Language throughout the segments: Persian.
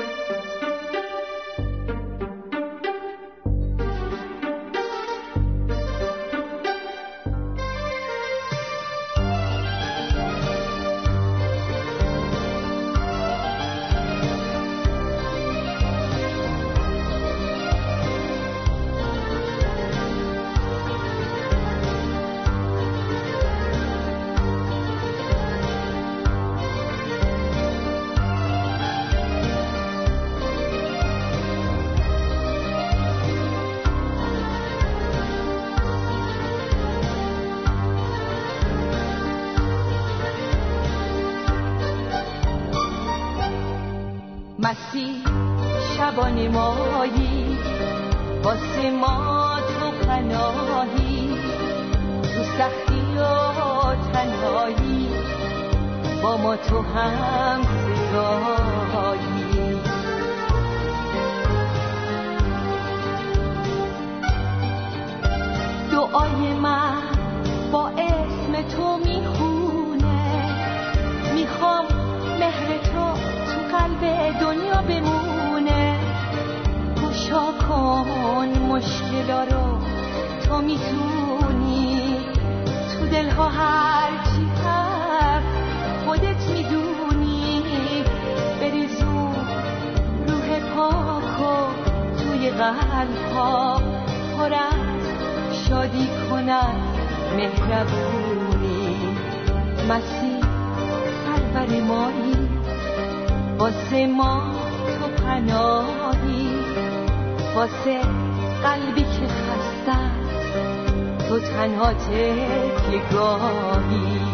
مسیح واسه ما تو پناهی تو سختی و تنهایی. با ما تو هم صدایی. دعای من با اسم تو می‌خونه. می‌خوام مهر تو قلب دنیا بمونه. گشا کن مشکلا رو تو می‌تونی. تو دلها هرچی هست خودت می‌دونی. بریزون روح پاکو توی قلبها پر شادی کنن مهربونی. مسیح سرور مایی. واسه ما تو پناهی واسه قلبی که خسته تو تنها تکیگاهی امید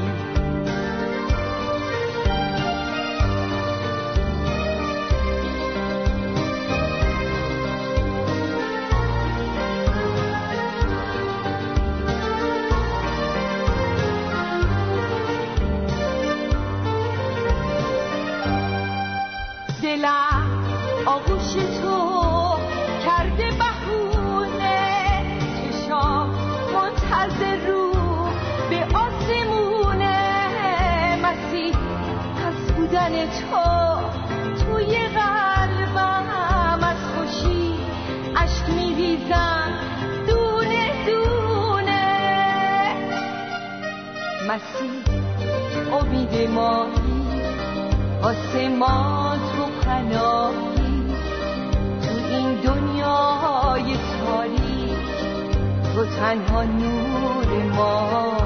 تنها نور مایی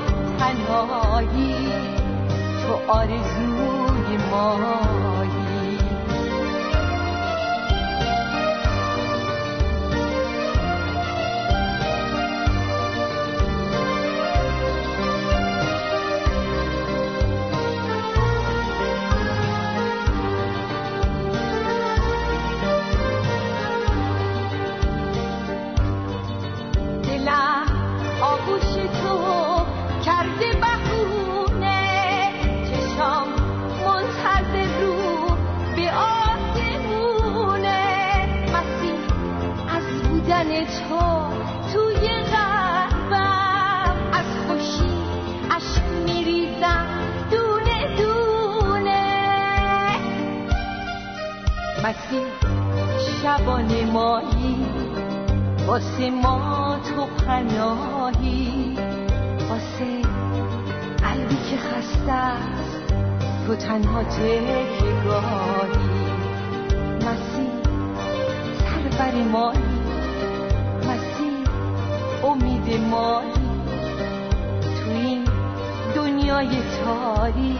تنهایی تو آرزوی مایی سرور مایی مسیح امید مایی تو این دنیای تاریک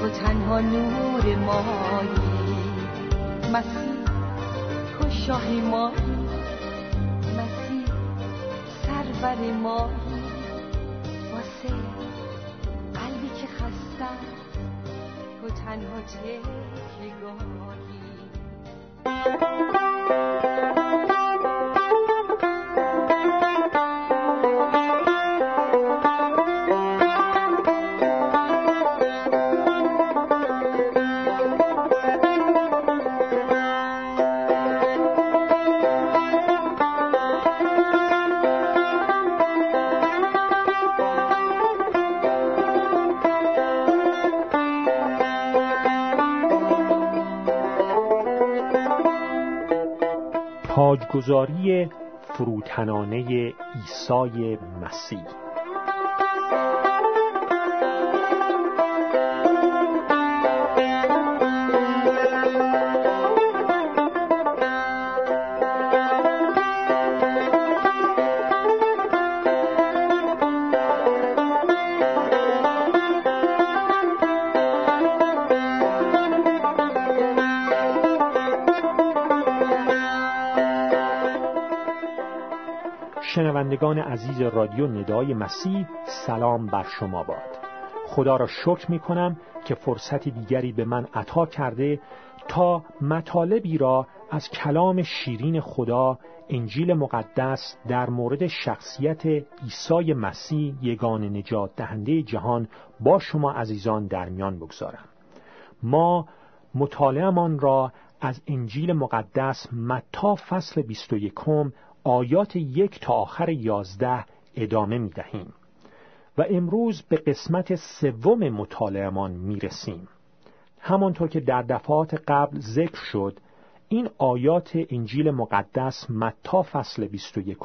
تو تنها نور مایی. مسیح تو شاه مایی مسیح سرور مایی. واسه قلبی که خسته تو تنها تکیگاهی تاجگذاری فروتنانه عیسی مسیح. شنوندگان عزیز رادیو ندای مسیح سلام بر شما باد. خدا را شکر می کنم که فرصت دیگری به من عطا کرده تا مطالبی را از کلام شیرین خدا انجیل مقدس در مورد شخصیت عیسی مسیح یگان نجات دهنده جهان با شما عزیزان در میان بگذارم. ما مطالعهمان را از انجیل مقدس متا فصل 21 آیات یک تا آخر یازده ادامه می دهیم و امروز به قسمت سوم مطالعهمان می رسیم همانطور که در دفعات قبل ذکر شد این آیات انجیل مقدس متا فصل 21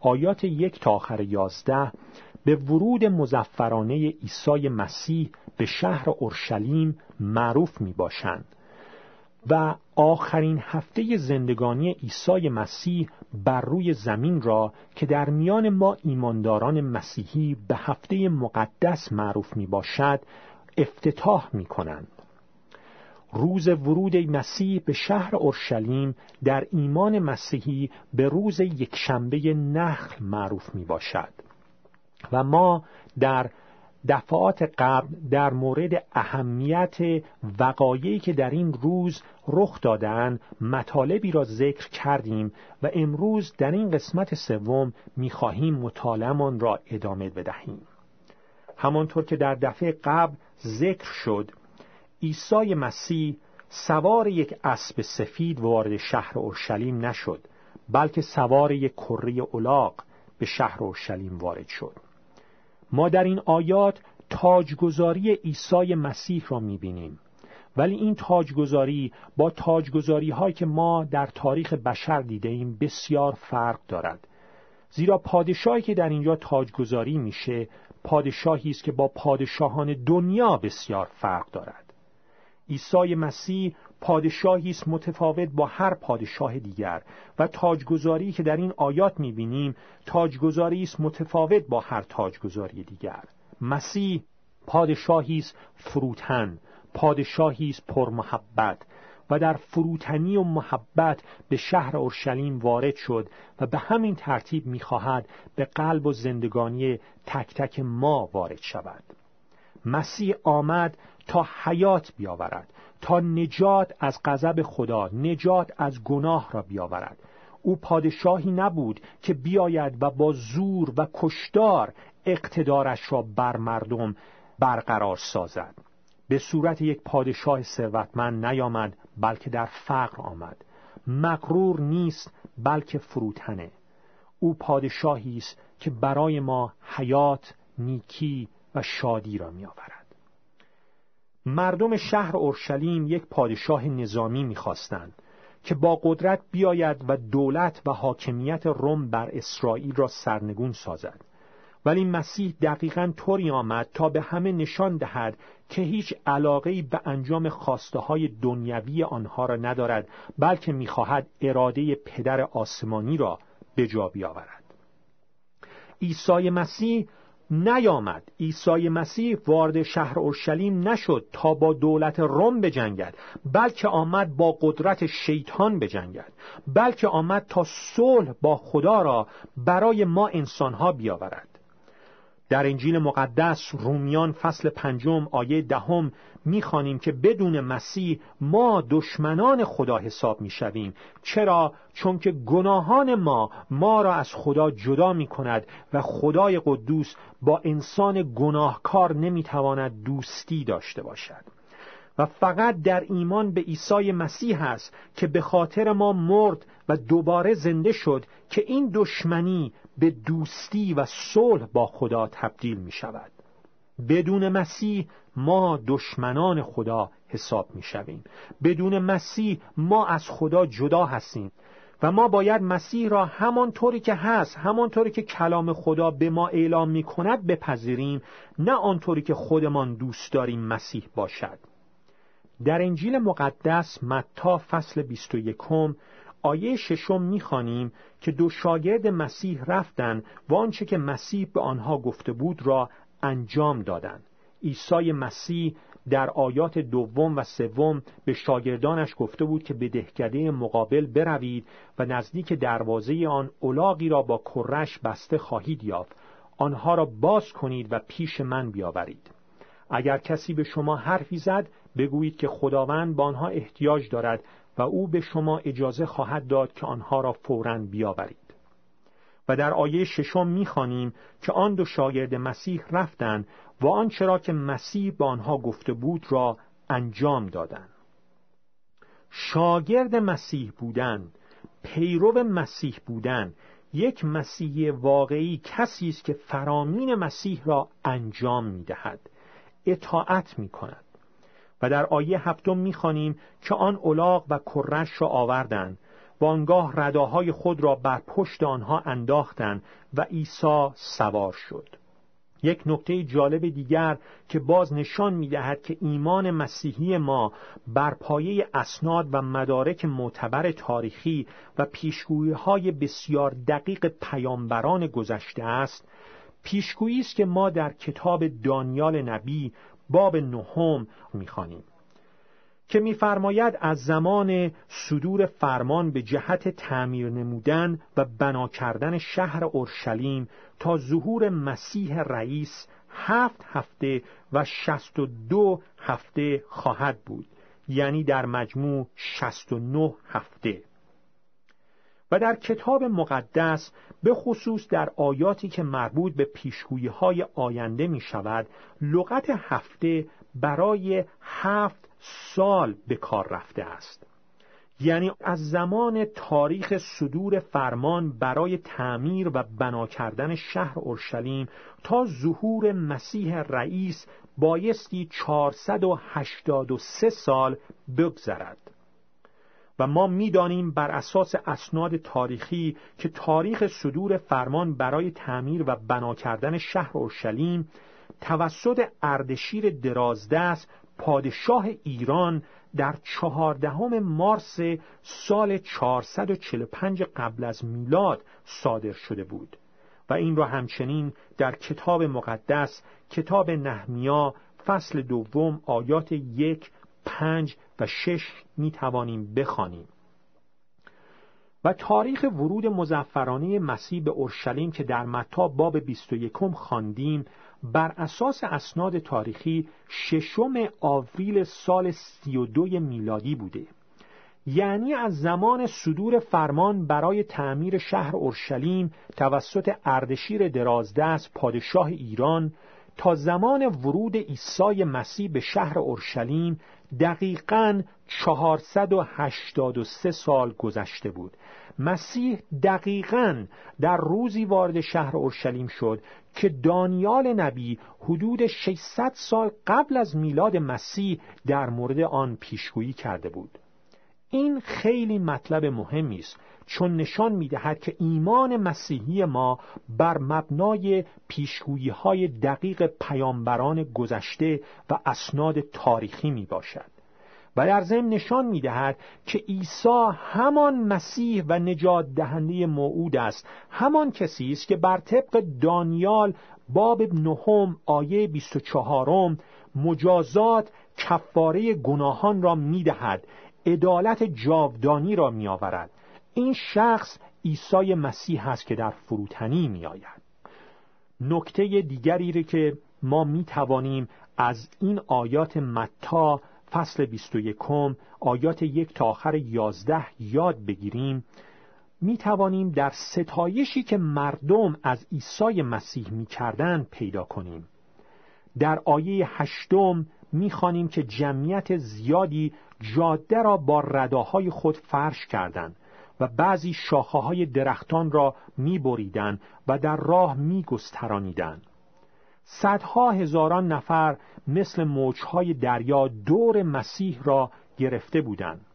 آیات یک تا آخر یازده به ورود مزفرانه عیسی مسیح به شهر اورشلیم معروف می باشند و آخرین هفته زندگانی عیسی مسیح بر روی زمین را که در میان ما ایمانداران مسیحی به هفته مقدس معروف می باشد افتتاح می کنند. روز ورود مسیح به شهر اورشلیم در ایمان مسیحی به روز یکشنبه نخل معروف می باشد و ما در دفعات قبل در مورد اهمیت وقایعی که در این روز رخ دادن مطالبی را ذکر کردیم و امروز در این قسمت سوم می‌خواهیم مطالعهمان را ادامه بدهیم. همانطور که در دفعه قبل ذکر شد عیسی مسیح سوار یک اسب سفید وارد شهر اورشلیم نشد بلکه سوار یک کره اولاق به شهر اورشلیم وارد شد. ما در این آیات تاجگذاری عیسی مسیح را می‌بینیم. ولی این تاجگذاری با تاجگذاری هایی که ما در تاریخ بشر دیده ایم بسیار فرق دارد. زیرا پادشاهی که در اینجا تاجگذاری میشه پادشاهی است که با پادشاهان دنیا بسیار فرق دارد. عیسی مسیح پادشاهی است متفاوت با هر پادشاه دیگر. و تاجگذاری که در این آیات می‌بینیم تاجگذاری است متفاوت با هر تاجگذاری دیگر. مسیح پادشاهی است فروتن پادشاهی است پرمحبت. و در فروتنی و محبت به شهر اورشلیم وارد شد و به همین ترتیب می‌خواهد به قلب و زندگانی تک تک ما وارد شود. مسیح آمد تا حیات بیاورد تا نجات از غضب خدا نجات از گناه را بیاورد. او پادشاهی نبود که بیاید و با زور و کشدار اقتدارش را بر مردم برقرار سازد. به صورت یک پادشاه ثروتمند نیامد بلکه در فقر آمد. مغرور نیست بلکه فروتنه. او پادشاهی است که برای ما حیات نیکی و شادی را میآورد. مردم شهر اورشلیم یک پادشاه نظامی می‌خواستند که با قدرت بیاید و دولت و حاکمیت روم بر اسرائیل را سرنگون سازد. ولی مسیح دقیقا طوری آمد تا به همه نشان دهد که هیچ علاقه به انجام خواسته های دنیوی آنها را ندارد بلکه می‌خواهد اراده پدر آسمانی را به جا بیاورد. عیسی مسیح نیامد. عیسی مسیح وارد شهر اورشلیم نشد تا با دولت روم بجنگد بلکه آمد با قدرت شیطان بجنگد بلکه آمد تا صلح با خدا را برای ما انسانها بیاورد. در انجیل مقدس رومیان فصل پنجم آیه دهم می‌خوانیم که بدون مسیح ما دشمنان خدا حساب می‌شویم. چرا؟ چون که گناهان ما ما را از خدا جدا می کند و خدای قدوس با انسان گناهکار نمی‌تواند دوستی داشته باشد. و فقط در ایمان به عیسی مسیح است که به خاطر ما مرد و دوباره زنده شد که این دشمنی به دوستی و صلح با خدا تبدیل می شود. بدون مسیح ما دشمنان خدا حساب می شویم. بدون مسیح ما از خدا جدا هستیم و ما باید مسیح را همانطوری که هست همانطوری که کلام خدا به ما اعلام می کند بپذیریم نه آنطوری که خودمان دوست داریم مسیح باشد. در انجیل مقدس متا فصل 21 آیه ششم می‌خوانیم که دو شاگرد مسیح رفتند و آنچه که مسیح به آنها گفته بود را انجام دادند عیسی مسیح در آیات دوم و سوم به شاگردانش گفته بود که به دهکده مقابل بروید و نزدیک دروازه آن اولاغی را با کرش بسته خواهید یافت. آنها را باز کنید و پیش من بیاورید. اگر کسی به شما حرفی زد بگویید که خداوند با آنها احتیاج دارد و او به شما اجازه خواهد داد که آنها را فوراً بیاورید. و در آیه ششم می‌خوانیم که آن دو شاگرد مسیح رفتند و آنچه را که مسیح به آنها گفته بود را انجام دادند. شاگرد مسیح بودن پیرو مسیح بودن یک مسیح واقعی کسی است که فرامین مسیح را انجام می‌دهد اطاعت می کند و در آیه هفتم می‌خوانیم که آن اولاغ و کرش را آوردند و آنگاه رداهای خود را بر پشت آنها انداختند و عیسی سوار شد. یک نکته جالب دیگر که باز نشان می‌دهد که ایمان مسیحی ما بر پایه اسناد و مدارک معتبر تاریخی و پیشگویی های بسیار دقیق پیامبران گذشته است پیشگویی است که ما در کتاب دانیال نبی باب نهم می‌خوانیم. که میفرماید از زمان صدور فرمان به جهت تعمیر نمودن و بنا کردن شهر اورشلیم تا ظهور مسیح رئیس هفت هفته و شست و دو هفته خواهد بود. یعنی در مجموع شست و نه هفته. و در کتاب مقدس به خصوص در آیاتی که مربوط به پیشگویی های آینده می شود لغت هفته برای هفت سال به کار رفته است. یعنی از زمان تاریخ صدور فرمان برای تعمیر و بنا کردن شهر اورشلیم تا ظهور مسیح رئیس بایستی 483 سال بگذرد. و ما می‌دانیم بر اساس اسناد تاریخی که تاریخ صدور فرمان برای تعمیر و بنا کردن شهر اورشلیم توسط اردشیر درازدست پادشاه ایران در چهاردهم مارس سال 445 قبل از میلاد صادر شده بود. و این را همچنین در کتاب مقدس کتاب نهمیا فصل دوم آیات یک پنج و شش می توانیم بخوانیم. و تاریخ ورود مزفرانه مسیح به اورشلیم که در متا باب 21 خواندیم بر اساس اسناد تاریخی ششم آوریل سال 32 میلادی بوده. یعنی از زمان صدور فرمان برای تعمیر شهر اورشلیم توسط اردشیر درازدست پادشاه ایران تا زمان ورود عیسی مسیح به شهر اورشلیم دقیقا 483 سال گذشته بود. مسیح دقیقا در روزی وارد شهر اورشلیم شد که دانیال نبی حدود 600 سال قبل از میلاد مسیح در مورد آن پیشگویی کرده بود. این خیلی مطلب مهمی است چون نشان می‌دهد که ایمان مسیحی ما بر مبنای پیشگویی های دقیق پیامبران گذشته و اسناد تاریخی می باشد و در ضمن نشان می‌دهد که عیسی همان مسیح و نجات دهنده موعود است همان کسی است که بر طبق دانیال باب نهم آیه 24 مجازات کفاره گناهان را می‌دهد. عدالت جاودانی را میآورد. این شخص عیسی مسیح است که در فروتنی میآید. نکته دیگری را که ما می توانیم از این آیات متا فصل 21 آیات یک تا آخر یازده یاد بگیریم. می توانیم در ستایشی که مردم از عیسی مسیح می کردن پیدا کنیم. در آیه هشتم می خوانیم که جمعیت زیادی جاده را با رداهای خود فرش کردند و بعضی شاخه های درختان را می بریدن و در راه می گسترانیدن. صدها هزاران نفر مثل موجهای دریا دور مسیح را گرفته بودند.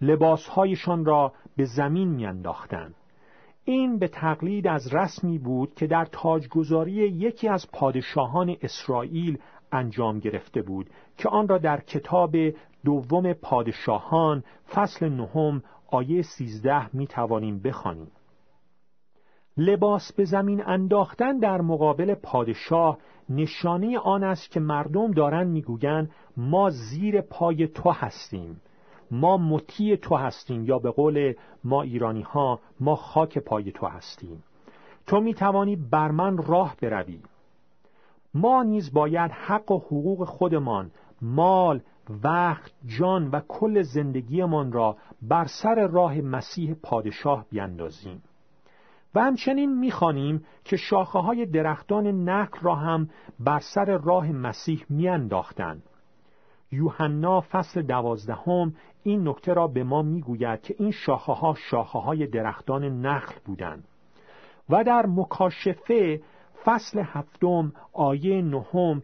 لباسهایشان را به زمین میانداختند. این به تقلید از رسمی بود که در تاجگذاری یکی از پادشاهان اسرائیل انجام گرفته بود که آن را در کتاب دوم پادشاهان فصل نهم آیه سیزده می توانیم بخوانیم. لباس به زمین انداختن در مقابل پادشاه نشانه آن است که مردم دارند می‌گویند ما زیر پای تو هستیم. ما مطیع تو هستیم یا به قول ما ایرانی ها ما خاک پای تو هستیم. تو می توانی بر من راه بروی. ما نیز باید حق و حقوق خودمان مال وقت جان و کل زندگیمان را بر سر راه مسیح پادشاه بیندازیم. و همچنین می‌خوانیم که شاخه های درختان نخل را هم بر سر راه مسیح میانداختند. یوحنا فصل دوازدهم این نکته را به ما می‌گوید که این شاخه ها شاخه های درختان نخل بودند. و در مکاشفه فصل هفتم آیه نهم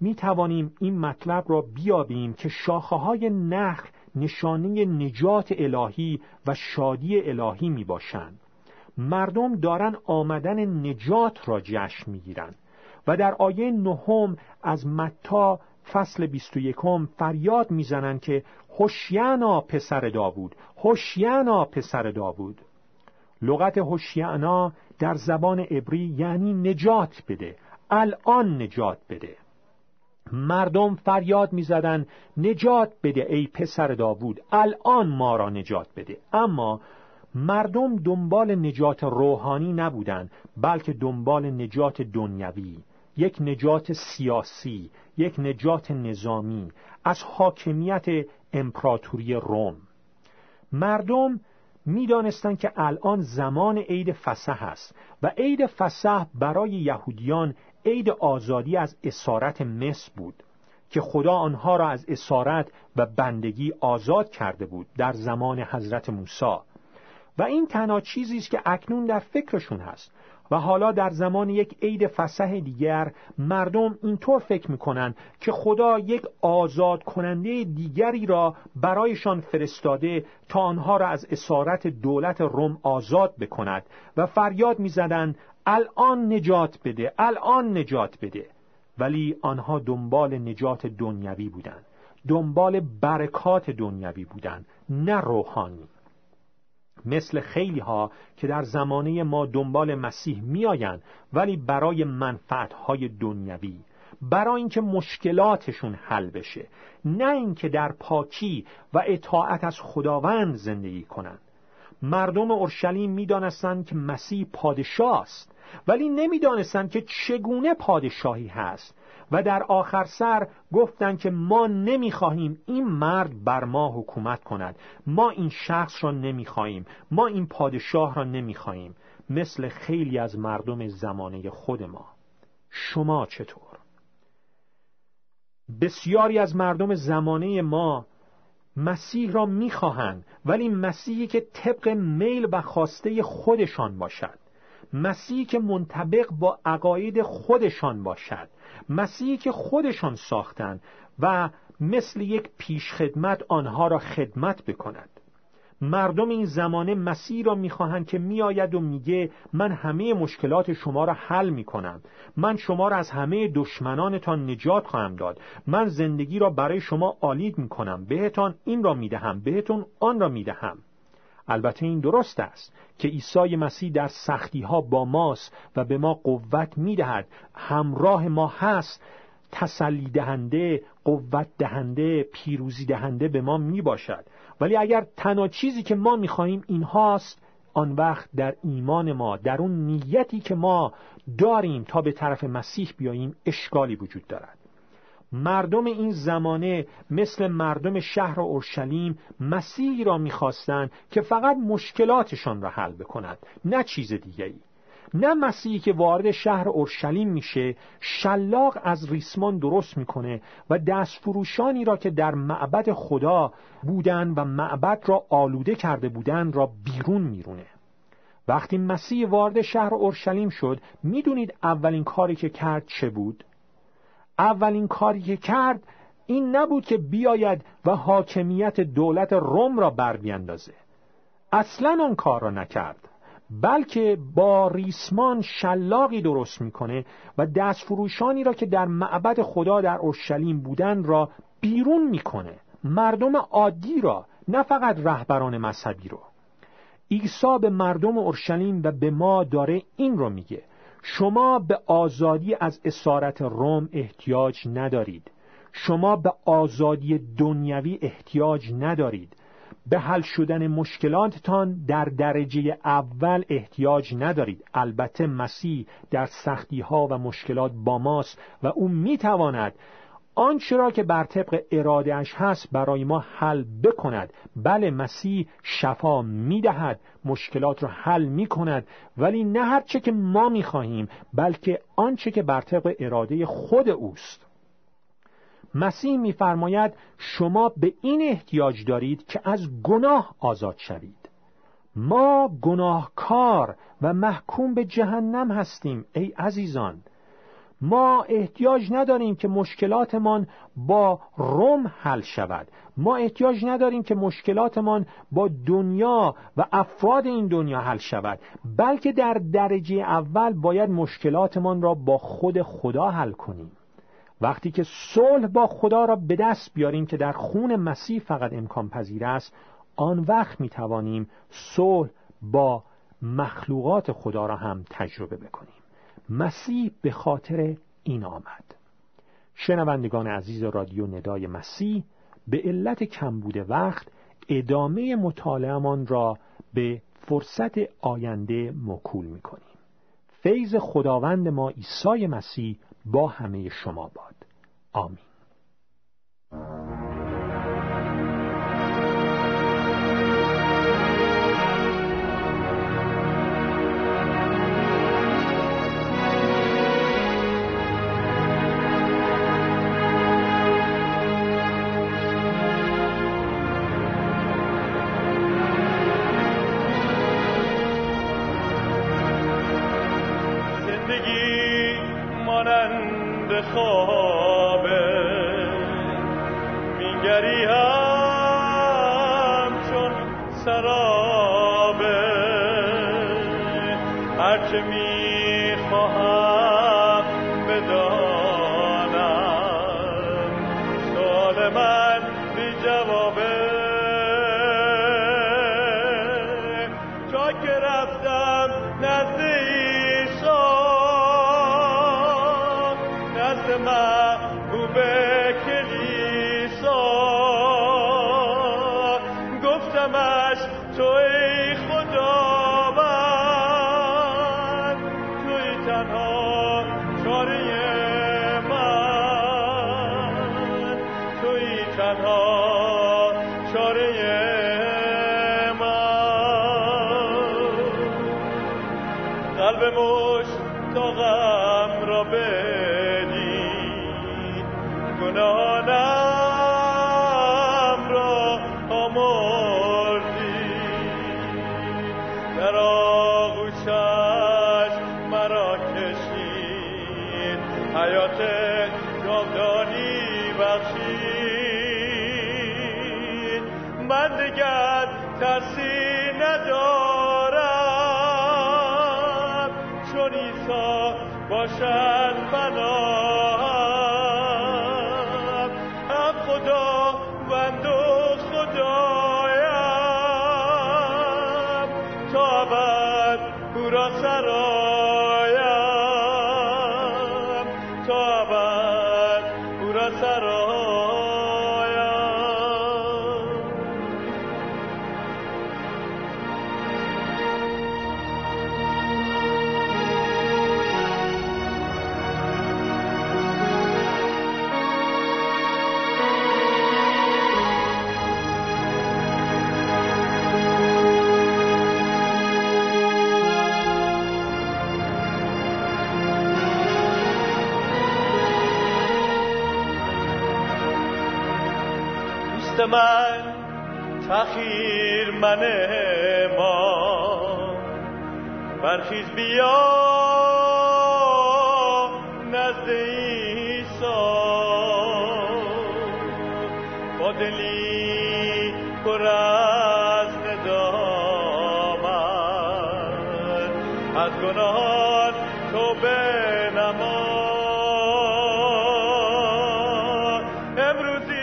می توانیم این مطلب را بیابیم که شاخه های نخل نشانه نجات الهی و شادی الهی می باشند. مردم دارن آمدن نجات را جشن می‌گیرند و در آیه نهم از متا فصل 21 فریاد می‌زنند که هوشیانا پسر داوود هوشیانا پسر داوود. لغت هوشیانا در زبان عبری یعنی نجات بده. الان نجات بده. مردم فریاد می‌زدند نجات بده ای پسر داوود الان ما را نجات بده. اما مردم دنبال نجات روحانی نبودند بلکه دنبال نجات دنیوی یک نجات سیاسی یک نجات نظامی از حاکمیت امپراتوری روم. مردم می‌دانستند که الان زمان عید فسح است و عید فسح برای یهودیان عید آزادی از اسارت مصر بود که خدا آنها را از اسارت و بندگی آزاد کرده بود در زمان حضرت موسی. و این تنها چیزی است که اکنون در فکرشون هست. و حالا در زمان یک عید فسح دیگر مردم اینطور فکر می‌کنن که خدا یک آزاد کننده دیگری را برایشان فرستاده تا آنها را از اسارت دولت روم آزاد بکند و فریاد می‌زدند الان نجات بده الان نجات بده. ولی آنها دنبال نجات دنیوی بودند دنبال برکات دنیوی بودند نه روحانی. مثل خیلی ها که در زمانه ما دنبال مسیح میآیند ولی برای منفعتهای دنیوی برای اینکه مشکلاتشون حل بشه نه اینکه در پاکی و اطاعت از خداوند زندگی کنند. مردم اورشلیم می‌دانستند که مسیح پادشاه است ولی نمی‌دانستند که چگونه پادشاهی هست. و در آخر سر گفتند که ما نمی‌خواهیم این مرد بر ما حکومت کند. ما این شخص را نمی‌خواهیم. ما این پادشاه را نمی‌خواهیم. مثل خیلی از مردم زمانه خود ما. شما چطور؟ بسیاری از مردم زمانه ما مسیح را می‌خواهند ولی مسیحی که طبق میل و خواسته خودشان باشد. مسیحی که منطبق با عقاید خودشان باشد مسیحی که خودشان ساختند و مثل یک پیشخدمت آنها را خدمت بکند. مردم این زمانه مسیح را می‌خواهند که میآید و میگه من همه مشکلات شما را حل می‌کنم. من شما را از همه دشمنانتان نجات خواهم داد. من زندگی را برای شما آلید می‌کنم. بهتان این را می‌دهم بهتون آن را می‌دهم. البته این درست است که عیسی مسیح در سختی ها با ماست و به ما قوت می‌دهد. همراه ما هست. تسلی دهنده قوت دهنده پیروزی دهنده به ما می باشد ولی اگر تنها چیزی که ما می خواهیم این هاست آن وقت در ایمان ما در اون نیتی که ما داریم تا به طرف مسیح بیاییم اشکالی وجود دارد. مردم این زمانه مثل مردم شهر اورشلیم مسیحی را می‌خواستند که فقط مشکلاتشان را حل بکند نه چیز دیگری. نه مسیحی که وارد شهر اورشلیم میشه شلاق از ریسمان درست می‌کنه و دست فروشانی را که در معبد خدا بودن و معبد را آلوده کرده بودن را بیرون میرونه. وقتی مسیح وارد شهر اورشلیم شد می‌دونید اولین کاری که کرد چه بود؟ اولین کاری که کرد این نبود که بیاید و حاکمیت دولت روم را بر بیندازه اصلا آن کار را نکرد بلکه با ریسمان شلاقی درست می‌کنه و دستفروشانی را که در معبد خدا در اورشلیم بودن را بیرون می‌کنه. مردم عادی را نه فقط رهبران مذهبی رو. عیسی به مردم اورشلیم و به ما داره این رو میگه. شما به آزادی از اسارت روم احتیاج ندارید. شما به آزادی دنیوی احتیاج ندارید. به حل شدن مشکلاتتان در درجه اول احتیاج ندارید. البته مسیح در سختی ها و مشکلات با ماست و او می‌تواند آنچه را که بر طبق ارادهش هست برای ما حل بکند. بله مسیح شفا می‌دهد مشکلات را حل می‌کند ولی نه هرچه که ما می‌خواهیم بلکه آنچه که بر طبق اراده خود اوست. مسیح میفرماید شما به این احتیاج دارید که از گناه آزاد شوید. ما گناهکار و محکوم به جهنم هستیم ای عزیزان. ما احتیاج نداریم که مشکلاتمان با روم حل شود. ما احتیاج نداریم که مشکلاتمان با دنیا و افراد این دنیا حل شود. بلکه در درجه اول باید مشکلاتمان را با خود خدا حل کنیم. وقتی که صلح با خدا را به دست بیاریم که در خون مسیح فقط امکان پذیر است آن وقت می توانیم صلح با مخلوقات خدا را هم تجربه بکنیم. مسیح به خاطر این آمد. شنوندگان عزیز رادیو ندای مسیح به علت کمبود وقت ادامه مطالعهمان را به فرصت آینده مکول می کنیم فیض خداوند ما عیسی مسیح با همه شما باد. آمین. من تخیر من ما. برخیز بیا نزد ایسا با دلی پر از ندامت. از گناهان توبه نما امروزی